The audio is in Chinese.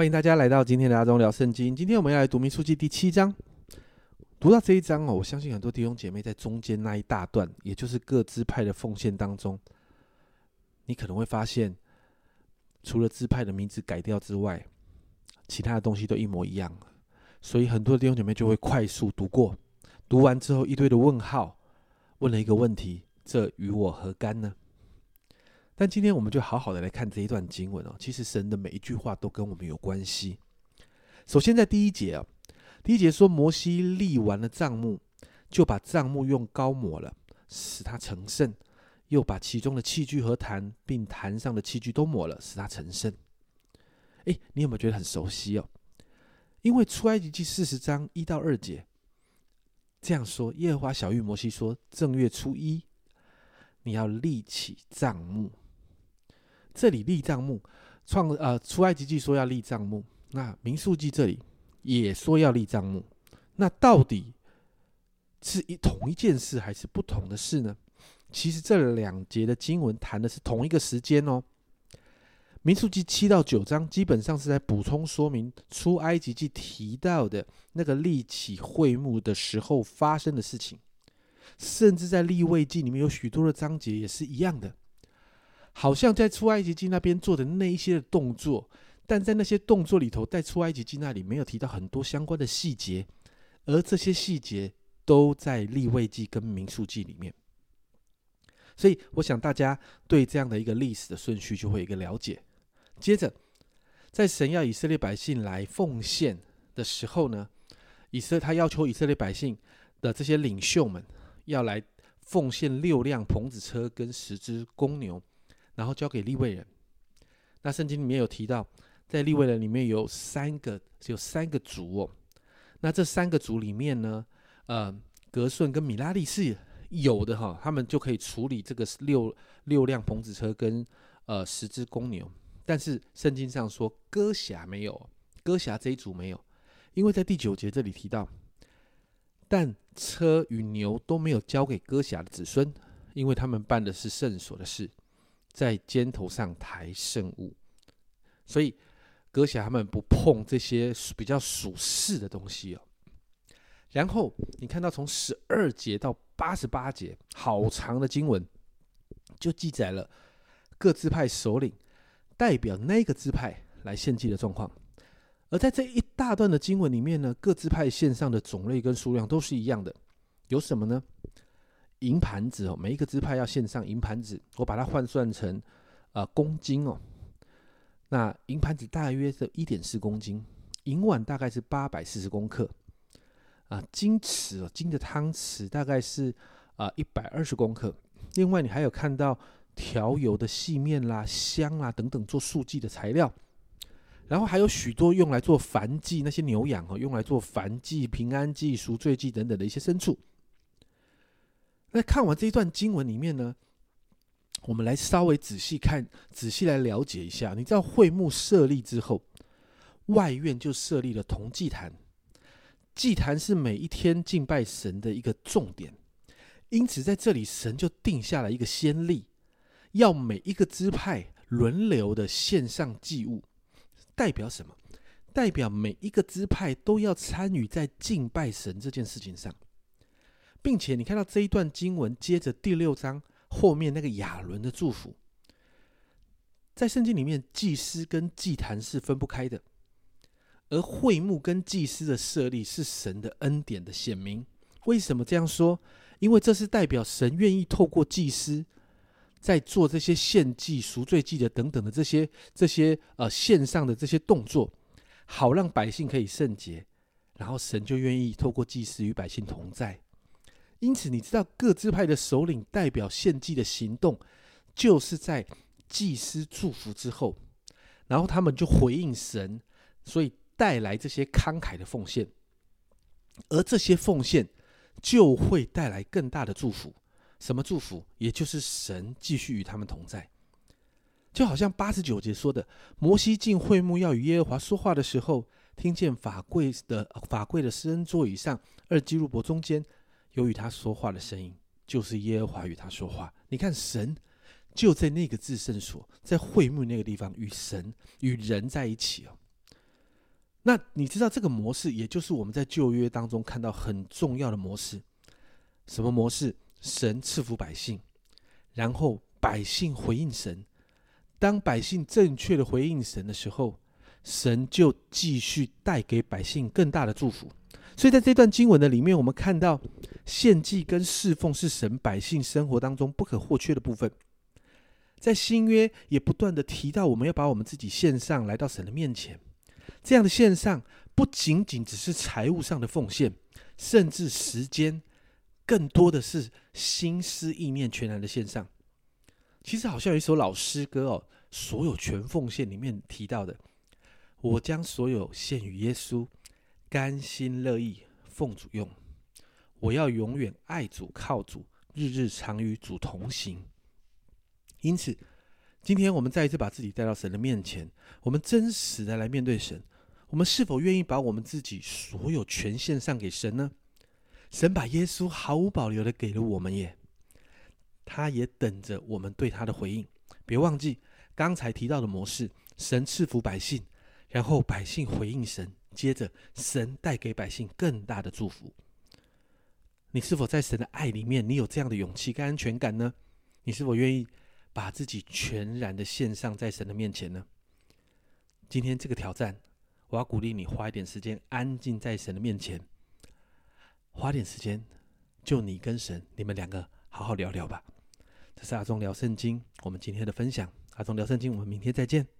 欢迎大家来到今天的阿忠聊圣经。今天我们要来读民数记第七章。读到这一章哦，我相信很多弟兄姐妹在中间那一大段，也就是各支派的奉献当中，你可能会发现，除了支派的名字改掉之外，其他的东西都一模一样。所以很多弟兄姐妹就会快速读过，读完之后一堆的问号，问了一个问题：这与我何干呢？但今天我们就好好的来看这一段经文哦。其实神的每一句话都跟我们有关系。首先在第一节啊，第一节说摩西立完了帐幕，就把帐幕用膏抹了，使它成圣；又把其中的器具和坛，并坛上的器具都抹了，使它成圣。哎，你有没有觉得很熟悉哦？因为出埃及记四十章一到二节这样说：耶和华小玉摩西说，正月初一，你要立起帐幕。这里立账目，创呃出埃及记说要立账目，那民数记这里也说要立账目，那到底是一同一件事还是不同的事呢？其实这两节的经文谈的是同一个时间哦。民数记七到九章基本上是在补充说明出埃及记提到的那个立起会幕的时候发生的事情，甚至在立位记里面有许多的章节也是一样的。好像在出埃及记那边做的那一些的动作，但在那些动作里头，在出埃及记那里没有提到很多相关的细节，而这些细节都在立位记跟民数记里面。所以，我想大家对这样的一个历史的顺序就会有一个了解。接着，在神要以色列百姓来奉献的时候呢，以色他要求以色列百姓的这些领袖们要来奉献六辆棚子车跟十只公牛。然后交给立位人。那圣经里面有提到，在立位人里面有三个，有三个族哦。那这三个族里面呢，呃，格顺跟米拉利是有的哈，他们就可以处理这个六六辆棚子车跟呃十只公牛。但是圣经上说，哥辖没有，哥辖这一组没有，因为在第九节这里提到，但车与牛都没有交给哥辖的子孙，因为他们办的是圣所的事。在肩头上抬圣物，所以阁下他们不碰这些比较属世的东西哦。然后你看到从十二节到八十八节，好长的经文，就记载了各支派首领代表那个支派来献祭的状况。而在这一大段的经文里面呢，各支派献上的种类跟数量都是一样的，有什么呢？银盘子哦，每一个支派要献上银盘子，我把它换算成呃公斤哦。那银盘子大约是一点四公斤，银碗大概是八百四十公克，啊，金匙哦，金的汤匙大概是啊一百二十公克。另外，你还有看到调油的细面啦、香啦等等做素祭的材料，然后还有许多用来做燔祭那些牛羊哦，用来做燔祭、平安祭、赎罪祭等等的一些牲畜。那看完这一段经文里面呢，我们来稍微仔细看，仔细来了解一下。你知道会幕设立之后，外院就设立了铜祭坛，祭坛是每一天敬拜神的一个重点。因此在这里，神就定下了一个先例，要每一个支派轮流的献上祭物，代表什么？代表每一个支派都要参与在敬拜神这件事情上。并且你看到这一段经文，接着第六章后面那个亚伦的祝福，在圣经里面，祭司跟祭坛是分不开的，而会幕跟祭司的设立是神的恩典的显明。为什么这样说？因为这是代表神愿意透过祭司，在做这些献祭、赎罪祭的等等的这些这些呃线上的这些动作，好让百姓可以圣洁，然后神就愿意透过祭司与百姓同在。因此，你知道各支派的首领代表献祭的行动，就是在祭司祝福之后，然后他们就回应神，所以带来这些慷慨的奉献，而这些奉献就会带来更大的祝福。什么祝福？也就是神继续与他们同在。就好像八十九节说的，摩西进会幕要与耶和华说话的时候，听见法柜的法柜的施恩座椅上二基路伯中间。有与他说话的声音，就是耶和华与他说话。你看，神就在那个至圣所，在会幕那个地方，与神与人在一起哦。那你知道这个模式，也就是我们在旧约当中看到很重要的模式。什么模式？神赐福百姓，然后百姓回应神。当百姓正确的回应神的时候，神就继续带给百姓更大的祝福。所以在这段经文的里面，我们看到献祭跟侍奉是神百姓生活当中不可或缺的部分。在新约也不断的提到，我们要把我们自己献上来到神的面前。这样的献上不仅仅只是财务上的奉献，甚至时间，更多的是心思意念全然的献上。其实好像有一首老诗歌哦，所有全奉献里面提到的，我将所有献与耶稣，甘心乐意奉主用。我要永远爱主靠主，日日常与主同行。因此，今天我们再一次把自己带到神的面前，我们真实的来面对神。我们是否愿意把我们自己所有权限上给神呢？神把耶稣毫无保留的给了我们耶，他也等着我们对他的回应。别忘记刚才提到的模式：神赐福百姓，然后百姓回应神，接着神带给百姓更大的祝福。你是否在神的爱里面，你有这样的勇气跟安全感呢？你是否愿意？把自己全然的献上在神的面前呢？今天这个挑战，我要鼓励你花一点时间安静在神的面前，花点时间，就你跟神，你们两个好好聊聊吧。这是阿忠聊圣经，我们今天的分享。阿忠聊圣经，我们明天再见。